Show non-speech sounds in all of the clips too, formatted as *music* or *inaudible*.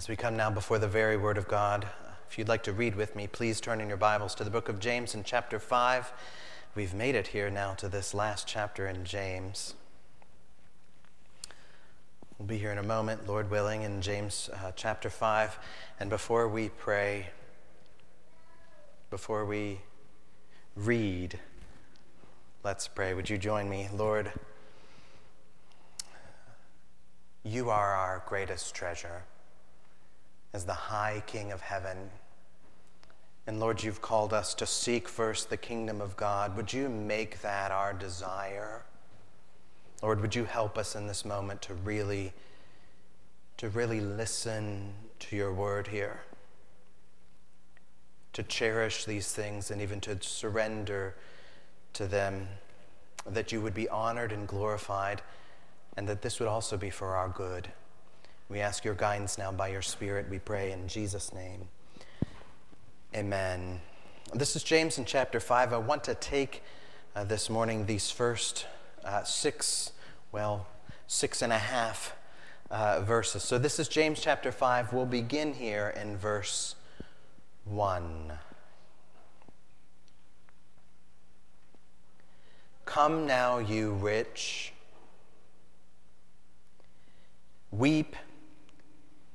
As we come now before the very Word of God, if you'd like to read with me, please turn in your Bibles to the book of James in chapter 5. We've made it here now to this last chapter in James. We'll be here in a moment, Lord willing, in James uh, chapter 5. And before we pray, before we read, let's pray. Would you join me? Lord, you are our greatest treasure as the high King of heaven. And Lord, you've called us to seek first the kingdom of God. Would you make that our desire? Lord, would you help us in this moment to really to really listen to your word here? To cherish these things and even to surrender to them, that you would be honored and glorified, and that this would also be for our good. We ask your guidance now by your Spirit, we pray in Jesus' name. Amen. This is James in chapter 5. I want to take uh, this morning these first uh, six, well, six and a half uh, verses. So this is James chapter 5. We'll begin here in verse 1. Come now, you rich, weep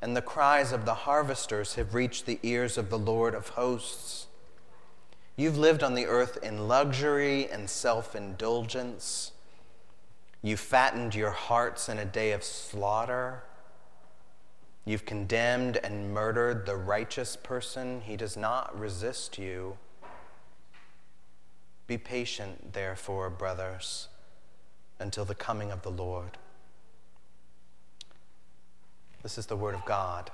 and the cries of the harvesters have reached the ears of the Lord of hosts. You've lived on the earth in luxury and self indulgence. You fattened your hearts in a day of slaughter. You've condemned and murdered the righteous person. He does not resist you. Be patient, therefore, brothers, until the coming of the Lord. This is the Word of God.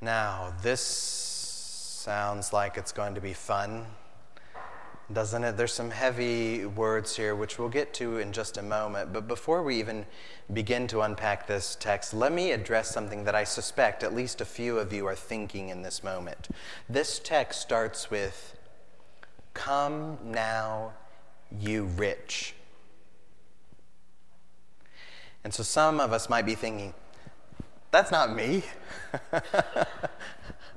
Now, this sounds like it's going to be fun, doesn't it? There's some heavy words here, which we'll get to in just a moment. But before we even begin to unpack this text, let me address something that I suspect at least a few of you are thinking in this moment. This text starts with Come now, you rich. And so some of us might be thinking, that's not me. *laughs*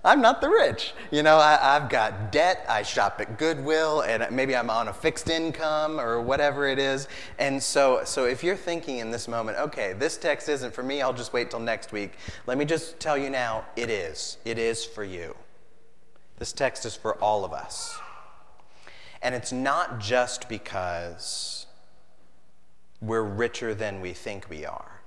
I'm not the rich. You know, I, have got debt, I shop at Goodwill, and maybe I'm on a fixed income or whatever it is. And so, so if you're thinking in this moment, okay, this text isn't for me, I'll just wait till next week, let me just tell you now, it is. It is for you. This text is for all of us. And it's not just because we're richer than we think we are.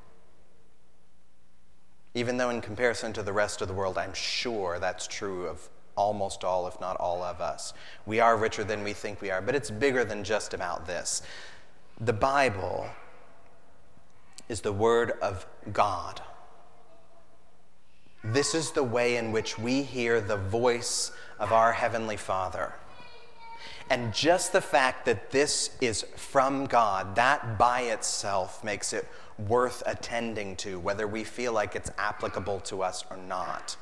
Even though, in comparison to the rest of the world, I'm sure that's true of almost all, if not all of us. We are richer than we think we are, but it's bigger than just about this. The Bible is the Word of God. This is the way in which we hear the voice of our Heavenly Father. And just the fact that this is from God, that by itself makes it worth attending to, whether we feel like it's applicable to us or not.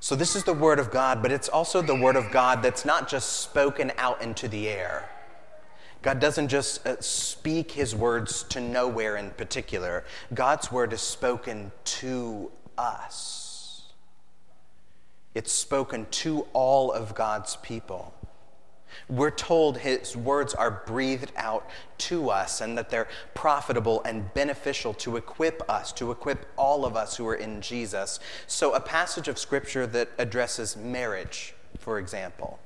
So, this is the Word of God, but it's also the Word of God that's not just spoken out into the air. God doesn't just uh, speak His words to nowhere in particular, God's Word is spoken to us. It's spoken to all of God's people. We're told his words are breathed out to us and that they're profitable and beneficial to equip us, to equip all of us who are in Jesus. So, a passage of scripture that addresses marriage, for example,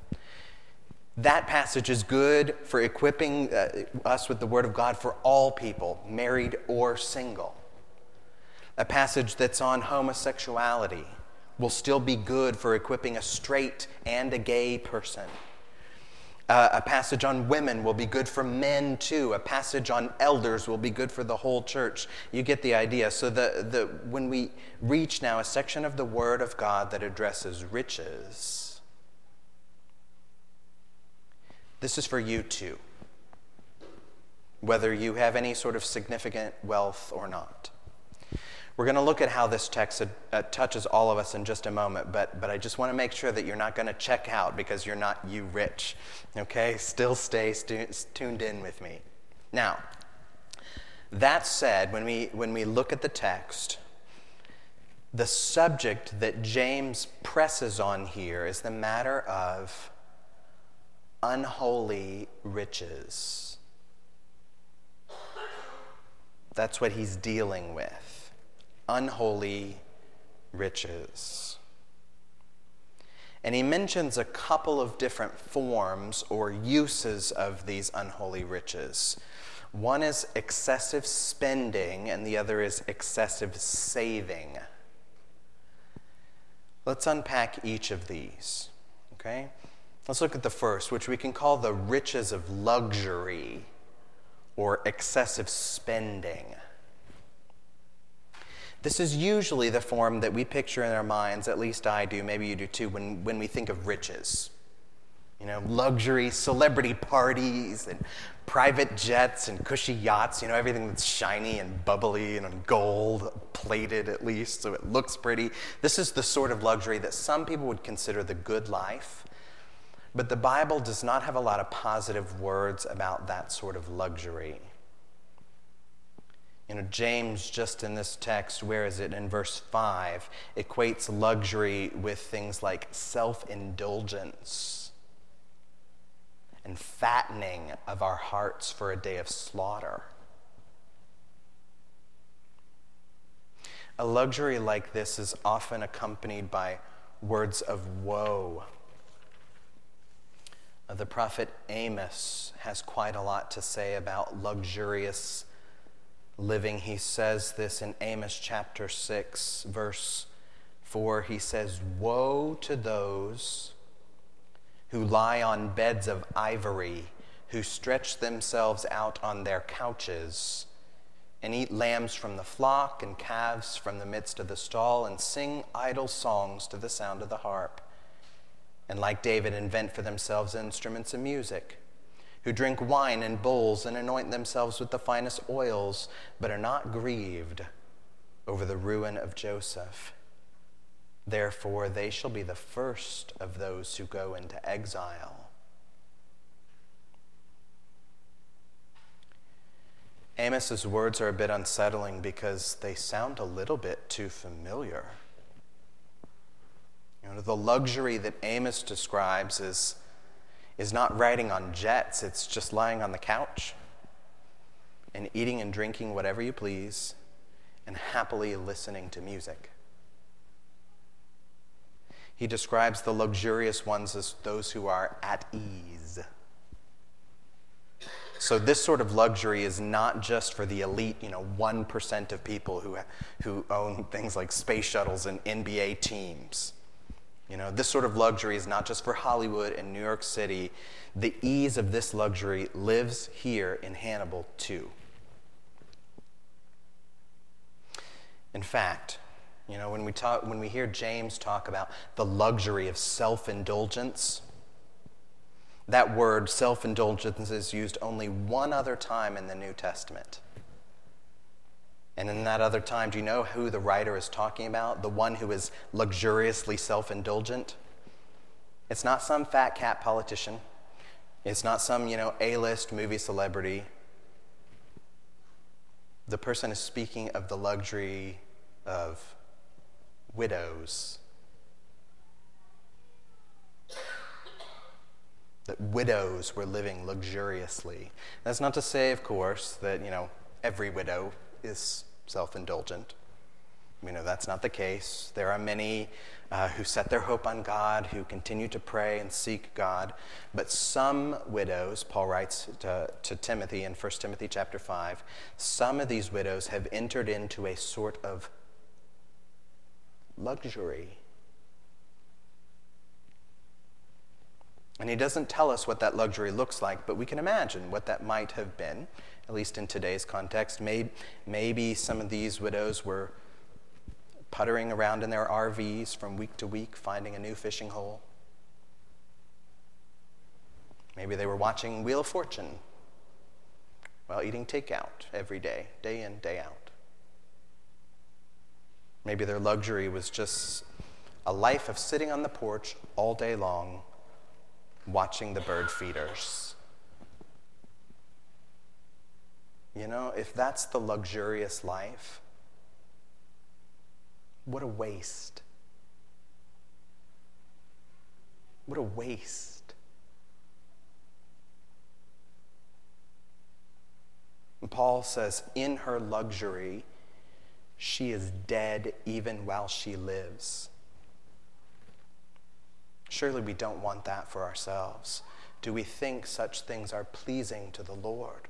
that passage is good for equipping uh, us with the Word of God for all people, married or single. A passage that's on homosexuality will still be good for equipping a straight and a gay person Uh, a passage on women will be good for men too. A passage on elders will be good for the whole church. You get the idea. So the, the, when we reach now a section of the Word of God that addresses riches, this is for you too, whether you have any sort of significant wealth or not. We're going to look at how this text uh, touches all of us in just a moment, but, but I just want to make sure that you're not going to check out because you're not you rich. Okay? Still stay stu- tuned in with me. Now, that said, when we, when we look at the text, the subject that James presses on here is the matter of unholy riches. That's what he's dealing with unholy riches. And he mentions a couple of different forms or uses of these unholy riches. One is excessive spending, and the other is excessive saving. Let's unpack each of these. Okay? Let's look at the first, which we can call the riches of luxury or excessive spending. This is usually the form that we picture in our minds, at least I do, maybe you do too, when, when we think of riches. You know, luxury, celebrity parties, and private jets and cushy yachts, you know, everything that's shiny and bubbly and gold plated at least, so it looks pretty. This is the sort of luxury that some people would consider the good life. But the Bible does not have a lot of positive words about that sort of luxury. You know, James, just in this text, where is it? In verse 5, equates luxury with things like self indulgence and fattening of our hearts for a day of slaughter. A luxury like this is often accompanied by words of woe. Uh, the prophet Amos has quite a lot to say about luxurious living. He says this in Amos chapter 6, verse 4. He says, Woe to those who lie on beds of ivory, who stretch themselves out on their couches, and eat lambs from the flock and calves from the midst of the stall, and sing idle songs to the sound of the harp, and like David, invent for themselves instruments of music who drink wine in bowls and anoint themselves with the finest oils, but are not grieved over the ruin of Joseph. Therefore, they shall be the first of those who go into exile. Amos's words are a bit unsettling because they sound a little bit too familiar. You know, the luxury that Amos describes is is not riding on jets, it's just lying on the couch and eating and drinking whatever you please and happily listening to music. He describes the luxurious ones as those who are at ease. So, this sort of luxury is not just for the elite, you know, 1% of people who, who own things like space shuttles and NBA teams. You know, this sort of luxury is not just for Hollywood and New York City. The ease of this luxury lives here in Hannibal too. In fact, you know, when we, talk, when we hear James talk about the luxury of self indulgence, that word self indulgence is used only one other time in the New Testament. And in that other time, do you know who the writer is talking about? The one who is luxuriously self indulgent? It's not some fat cat politician. It's not some, you know, A list movie celebrity. The person is speaking of the luxury of widows. That widows were living luxuriously. That's not to say, of course, that, you know, every widow is self indulgent. We know that's not the case. There are many uh, who set their hope on God, who continue to pray and seek God. But some widows, Paul writes to, to Timothy in 1 Timothy chapter 5, some of these widows have entered into a sort of luxury. And he doesn't tell us what that luxury looks like, but we can imagine what that might have been, at least in today's context. Maybe, maybe some of these widows were puttering around in their RVs from week to week, finding a new fishing hole. Maybe they were watching Wheel of Fortune while eating takeout every day, day in, day out. Maybe their luxury was just a life of sitting on the porch all day long watching the bird feeders. You know, if that's the luxurious life, what a waste. What a waste. And Paul says, in her luxury, she is dead even while she lives. Surely we don't want that for ourselves. Do we think such things are pleasing to the Lord?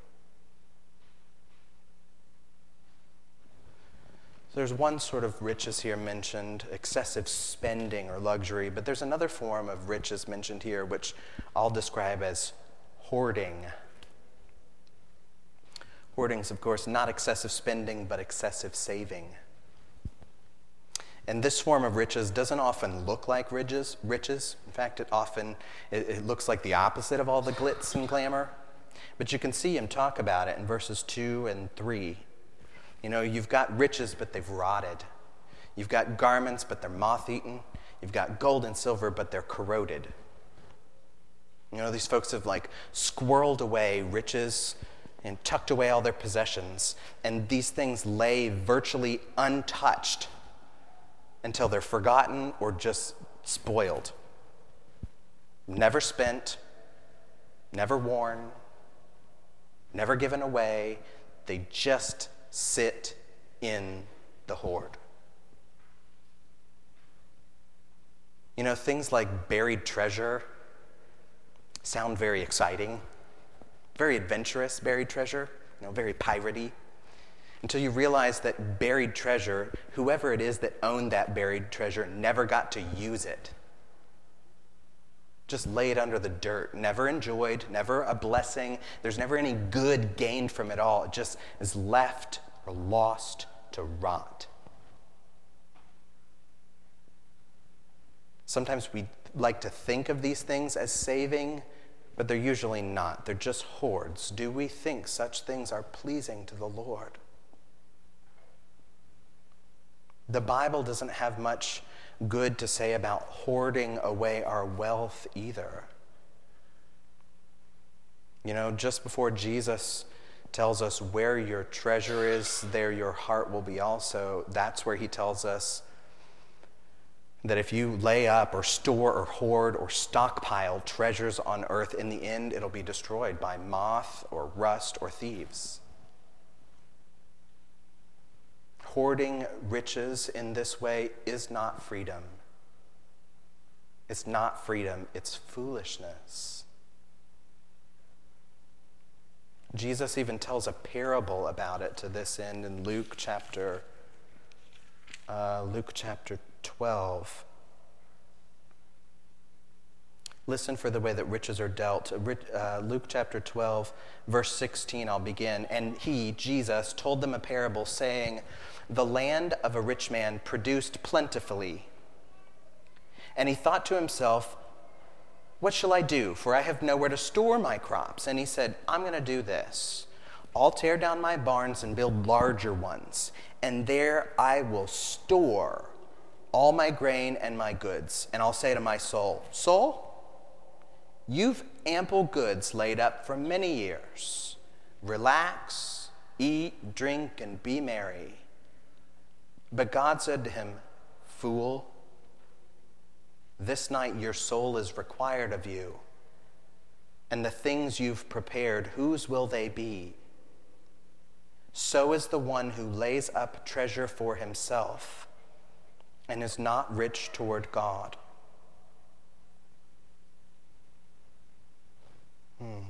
There's one sort of riches here mentioned, excessive spending or luxury, but there's another form of riches mentioned here, which I'll describe as hoarding. Hoarding is, of course, not excessive spending, but excessive saving. And this form of riches doesn't often look like riches. riches. In fact, it often it, it looks like the opposite of all the glitz and glamour. But you can see him talk about it in verses 2 and 3 you know, you've got riches, but they've rotted. You've got garments, but they're moth eaten. You've got gold and silver, but they're corroded. You know, these folks have like squirreled away riches and tucked away all their possessions, and these things lay virtually untouched until they're forgotten or just spoiled. Never spent, never worn, never given away. They just sit in the hoard. You know, things like buried treasure sound very exciting, very adventurous, buried treasure, you know, very piratey. Until you realize that buried treasure, whoever it is that owned that buried treasure, never got to use it. Just laid under the dirt, never enjoyed, never a blessing. There's never any good gained from it all. It just is left or lost to rot. Sometimes we like to think of these things as saving, but they're usually not. They're just hoards. Do we think such things are pleasing to the Lord? The Bible doesn't have much good to say about hoarding away our wealth either. You know, just before Jesus tells us where your treasure is, there your heart will be also. That's where he tells us that if you lay up or store or hoard or stockpile treasures on earth, in the end it'll be destroyed by moth or rust or thieves. Hoarding riches in this way is not freedom. It's not freedom, it's foolishness. Jesus even tells a parable about it to this end in Luke chapter uh, Luke chapter 12. Listen for the way that riches are dealt. Uh, Luke chapter 12, verse 16, I'll begin. And he, Jesus, told them a parable, saying, The land of a rich man produced plentifully. And he thought to himself, what shall I do? For I have nowhere to store my crops. And he said, I'm going to do this. I'll tear down my barns and build larger ones, and there I will store all my grain and my goods. And I'll say to my soul, Soul, you've ample goods laid up for many years. Relax, eat, drink, and be merry. But God said to him, Fool, this night your soul is required of you. And the things you've prepared, whose will they be? So is the one who lays up treasure for himself and is not rich toward God. Hmm.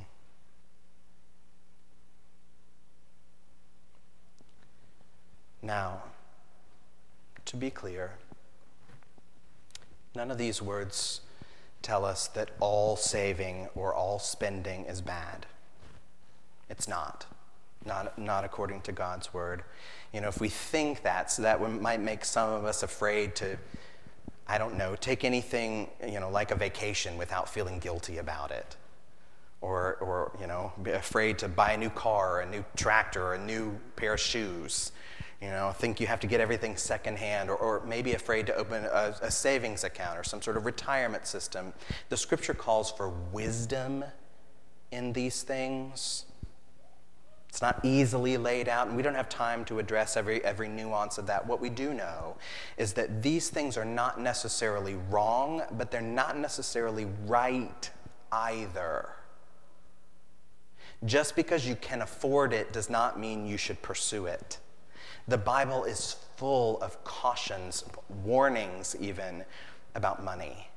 Now, to be clear, None of these words tell us that all saving or all spending is bad. It's not. Not, not according to God's word. You know, if we think that, so that might make some of us afraid to, I don't know, take anything, you know, like a vacation without feeling guilty about it. Or, or you know, be afraid to buy a new car, or a new tractor, or a new pair of shoes you know, think you have to get everything secondhand, or, or maybe afraid to open a, a savings account or some sort of retirement system. The scripture calls for wisdom in these things. It's not easily laid out, and we don't have time to address every, every nuance of that. What we do know is that these things are not necessarily wrong, but they're not necessarily right either. Just because you can afford it does not mean you should pursue it. The Bible is full of cautions, warnings even, about money.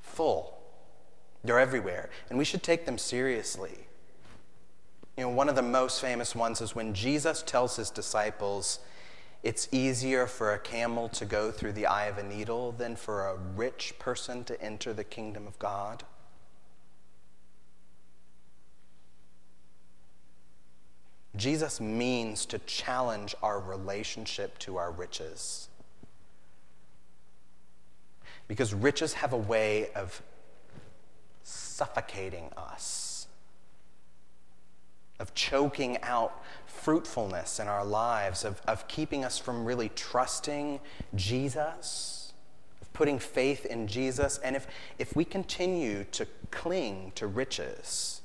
Full. They're everywhere, and we should take them seriously. You know, one of the most famous ones is when Jesus tells his disciples, it's easier for a camel to go through the eye of a needle than for a rich person to enter the kingdom of God. Jesus means to challenge our relationship to our riches. Because riches have a way of suffocating us, of choking out fruitfulness in our lives, of, of keeping us from really trusting Jesus, of putting faith in Jesus. And if, if we continue to cling to riches,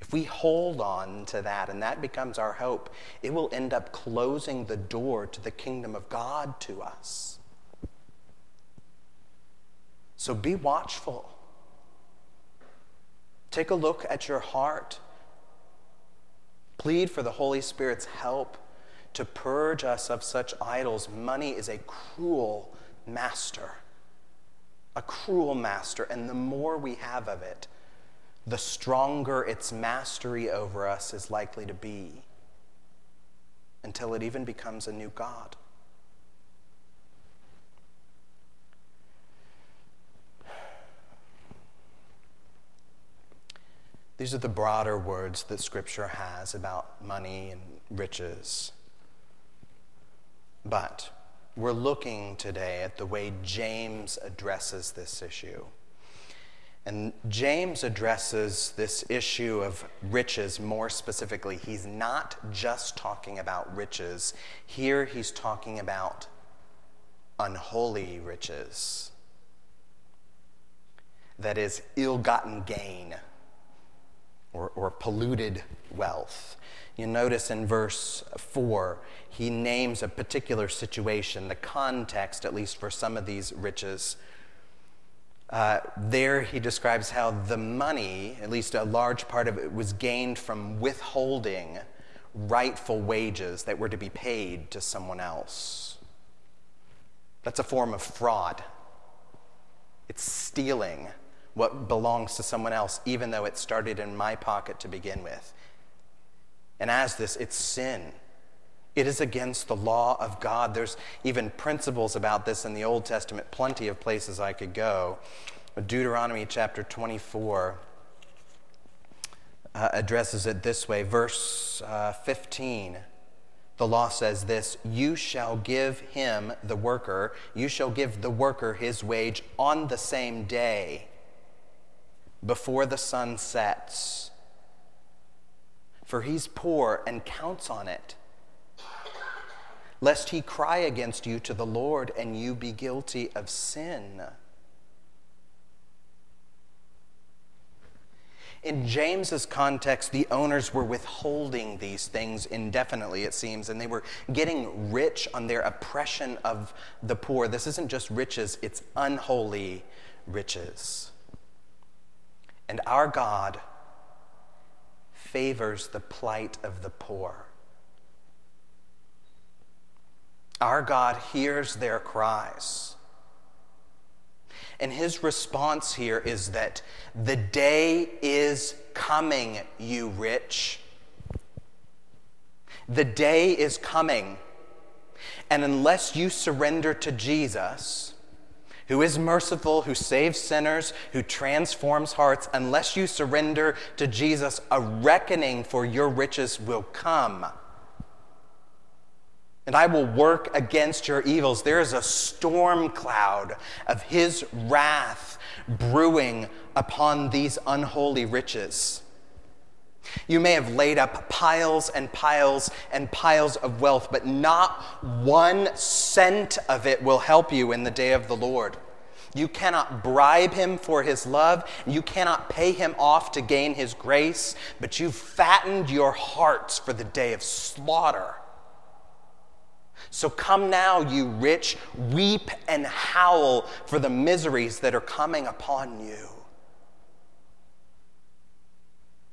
if we hold on to that and that becomes our hope, it will end up closing the door to the kingdom of God to us. So be watchful. Take a look at your heart. Plead for the Holy Spirit's help to purge us of such idols. Money is a cruel master, a cruel master, and the more we have of it, the stronger its mastery over us is likely to be until it even becomes a new God. These are the broader words that Scripture has about money and riches. But we're looking today at the way James addresses this issue. And James addresses this issue of riches more specifically. He's not just talking about riches, here he's talking about unholy riches. That is, ill gotten gain or, or polluted wealth. You notice in verse 4, he names a particular situation, the context, at least for some of these riches uh, there he describes how the money, at least a large part of it, was gained from withholding rightful wages that were to be paid to someone else. That's a form of fraud. It's stealing what belongs to someone else, even though it started in my pocket to begin with. And as this, it's sin. It is against the law of God. There's even principles about this in the Old Testament, plenty of places I could go. Deuteronomy chapter 24 uh, addresses it this way. Verse uh, 15, the law says this You shall give him, the worker, you shall give the worker his wage on the same day before the sun sets. For he's poor and counts on it lest he cry against you to the Lord and you be guilty of sin. In James's context, the owners were withholding these things indefinitely, it seems, and they were getting rich on their oppression of the poor. This isn't just riches, it's unholy riches. And our God favors the plight of the poor. Our God hears their cries. And his response here is that the day is coming, you rich. The day is coming. And unless you surrender to Jesus, who is merciful, who saves sinners, who transforms hearts, unless you surrender to Jesus, a reckoning for your riches will come. And I will work against your evils. There is a storm cloud of his wrath brewing upon these unholy riches. You may have laid up piles and piles and piles of wealth, but not one cent of it will help you in the day of the Lord. You cannot bribe him for his love. You cannot pay him off to gain his grace, but you've fattened your hearts for the day of slaughter. So come now, you rich, weep and howl for the miseries that are coming upon you.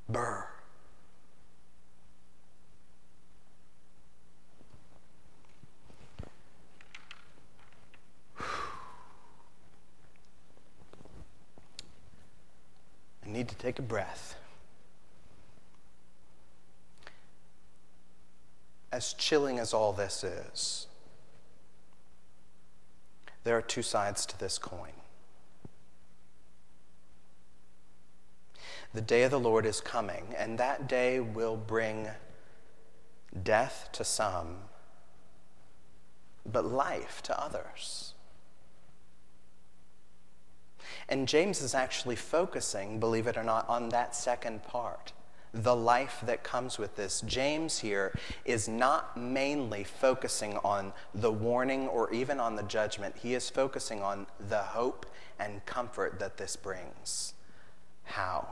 Burr. I need to take a breath. As chilling as all this is, there are two sides to this coin. The day of the Lord is coming, and that day will bring death to some, but life to others. And James is actually focusing, believe it or not, on that second part the life that comes with this. James here is not mainly focusing on the warning or even on the judgment, he is focusing on the hope and comfort that this brings. How?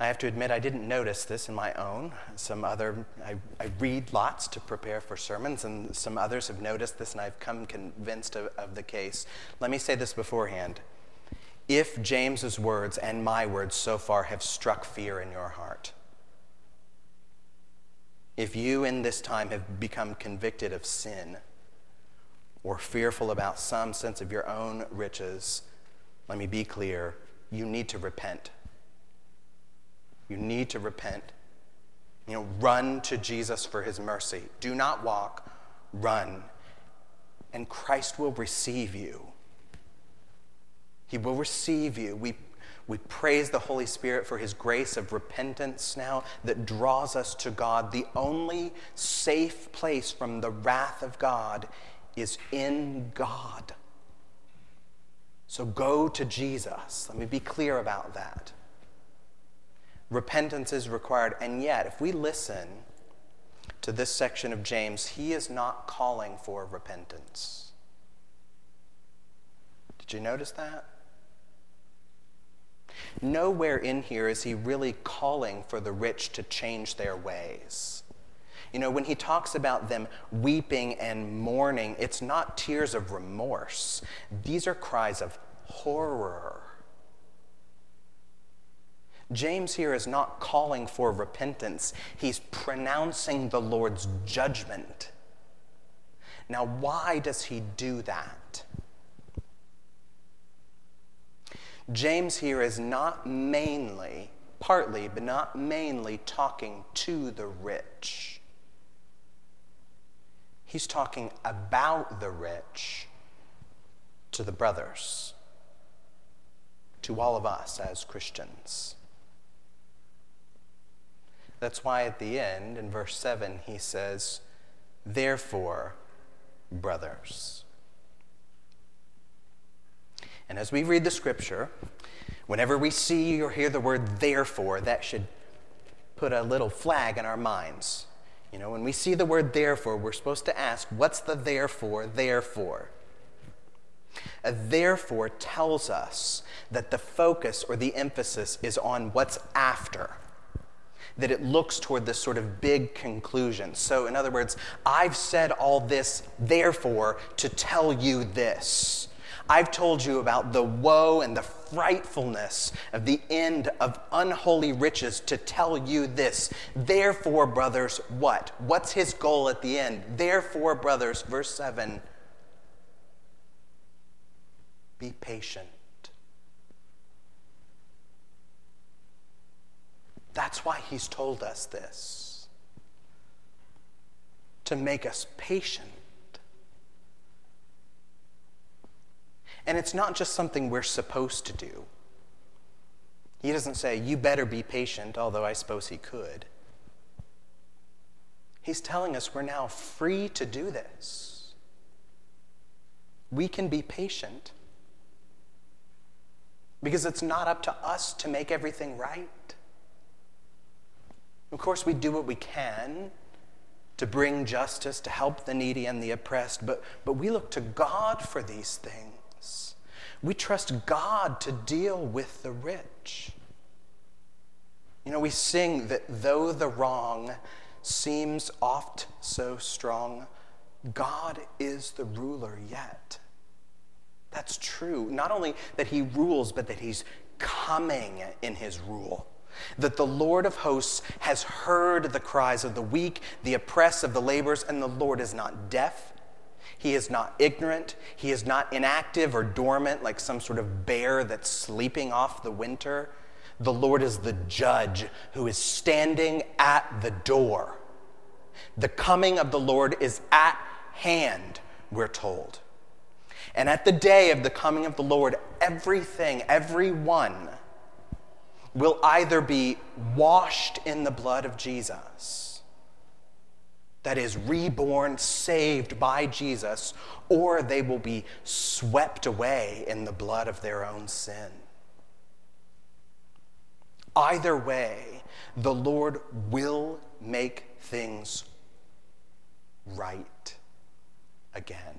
I have to admit, I didn't notice this in my own. Some other, I, I, read lots to prepare for sermons, and some others have noticed this, and I've come convinced of, of the case. Let me say this beforehand. If James's words and my words so far have struck fear in your heart, if you in this time have become convicted of sin or fearful about some sense of your own riches, let me be clear you need to repent you need to repent. You know, run to Jesus for his mercy. Do not walk, run. And Christ will receive you. He will receive you. We, we praise the Holy Spirit for his grace of repentance now that draws us to God. The only safe place from the wrath of God is in God. So go to Jesus. Let me be clear about that. Repentance is required. And yet, if we listen to this section of James, he is not calling for repentance. Did you notice that? Nowhere in here is he really calling for the rich to change their ways. You know, when he talks about them weeping and mourning, it's not tears of remorse, these are cries of horror. James here is not calling for repentance, he's pronouncing the Lord's judgment. Now, why does he do that? James here is not mainly, partly, but not mainly talking to the rich. He's talking about the rich to the brothers, to all of us as Christians. That's why at the end, in verse 7, he says, Therefore, brothers. And as we read the scripture, whenever we see or hear the word therefore, that should put a little flag in our minds. You know, when we see the word therefore, we're supposed to ask, what's the therefore, therefore? A therefore tells us that the focus or the emphasis is on what's after that it looks toward this sort of big conclusion. So, in other words, I've said all this, therefore, to tell you this. I've told you about the woe and the frightfulness of the end of unholy riches to tell you this. Therefore, brothers, what? What's his goal at the end? Therefore, brothers, verse 7 be patient That's why he's told us this to make us patient. And it's not just something we're supposed to do. He doesn't say, You better be patient, although I suppose he could. He's telling us we're now free to do this. We can be patient because it's not up to us to make everything right. Of course, we do what we can to bring justice, to help the needy and the oppressed, but, but we look to God for these things. We trust God to deal with the rich. You know, we sing that though the wrong seems oft so strong, God is the ruler yet. That's true. Not only that he rules, but that he's coming in his rule. That the Lord of hosts has heard the cries of the weak, the oppressed, of the laborers, and the Lord is not deaf. He is not ignorant. He is not inactive or dormant like some sort of bear that's sleeping off the winter. The Lord is the judge who is standing at the door. The coming of the Lord is at hand, we're told. And at the day of the coming of the Lord, everything, everyone will either be washed in the blood of Jesus, that is, reborn, saved by Jesus, or they will be swept away in the blood of their own sin. Either way, the Lord will make things right again.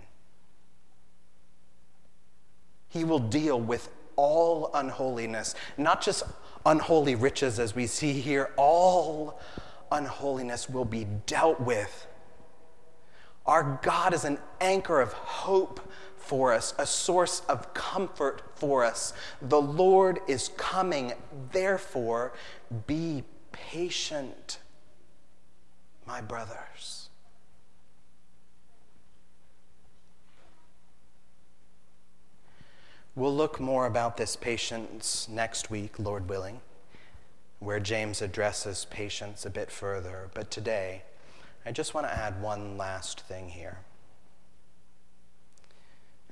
He will deal with all unholiness, not just unholy riches as we see here, all unholiness will be dealt with. Our God is an anchor of hope for us, a source of comfort for us. The Lord is coming, therefore, be patient, my brothers. We'll look more about this patience next week, Lord willing, where James addresses patience a bit further. But today, I just want to add one last thing here.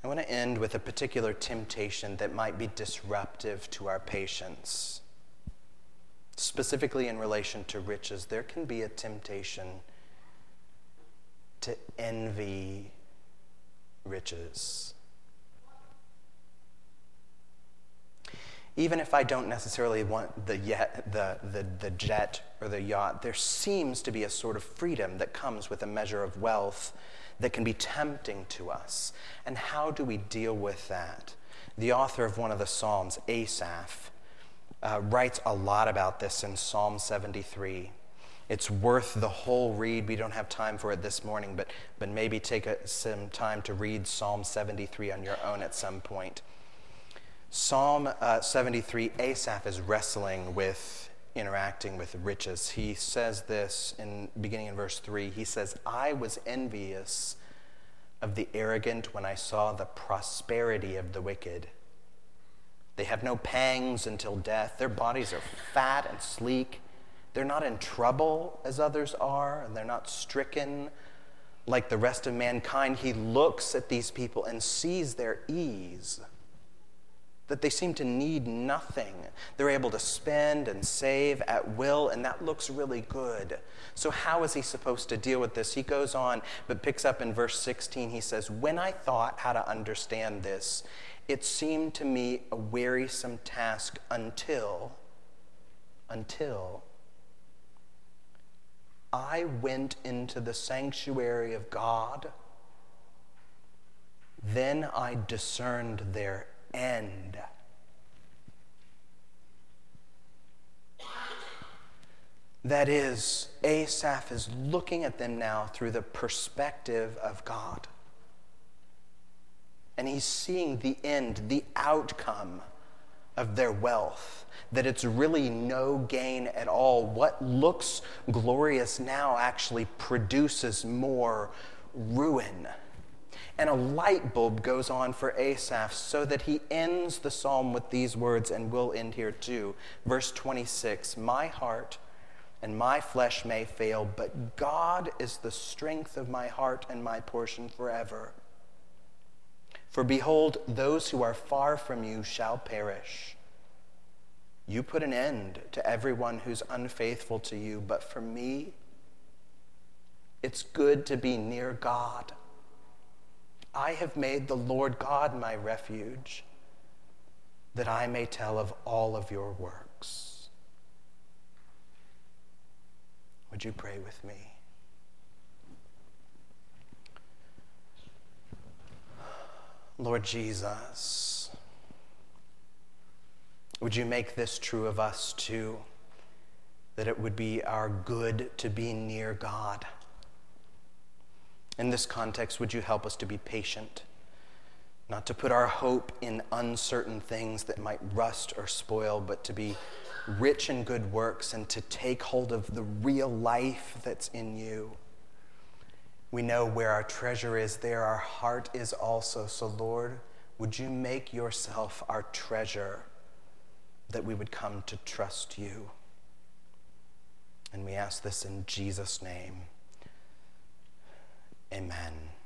I want to end with a particular temptation that might be disruptive to our patience. Specifically in relation to riches, there can be a temptation to envy riches. Even if I don't necessarily want the, yet, the, the, the jet or the yacht, there seems to be a sort of freedom that comes with a measure of wealth that can be tempting to us. And how do we deal with that? The author of one of the Psalms, Asaph, uh, writes a lot about this in Psalm 73. It's worth the whole read. We don't have time for it this morning, but, but maybe take a, some time to read Psalm 73 on your own at some point. Psalm uh, 73, Asaph is wrestling with interacting with riches. He says this in beginning in verse 3. He says, I was envious of the arrogant when I saw the prosperity of the wicked. They have no pangs until death. Their bodies are fat and sleek. They're not in trouble as others are, and they're not stricken like the rest of mankind. He looks at these people and sees their ease that they seem to need nothing. They're able to spend and save at will, and that looks really good. So, how is he supposed to deal with this? He goes on, but picks up in verse 16. He says, When I thought how to understand this, it seemed to me a wearisome task until, until I went into the sanctuary of God. Then I discerned their end. That is, Asaph is looking at them now through the perspective of God. And he's seeing the end, the outcome of their wealth, that it's really no gain at all. What looks glorious now actually produces more ruin. And a light bulb goes on for Asaph so that he ends the psalm with these words, and we'll end here too. Verse 26 My heart and my flesh may fail, but God is the strength of my heart and my portion forever. For behold, those who are far from you shall perish. You put an end to everyone who's unfaithful to you, but for me, it's good to be near God. I have made the Lord God my refuge, that I may tell of all of your works. Would you pray with me? Lord Jesus, would you make this true of us too? That it would be our good to be near God. In this context, would you help us to be patient, not to put our hope in uncertain things that might rust or spoil, but to be rich in good works and to take hold of the real life that's in you? We know where our treasure is, there our heart is also. So, Lord, would you make yourself our treasure that we would come to trust you? And we ask this in Jesus' name. Amen.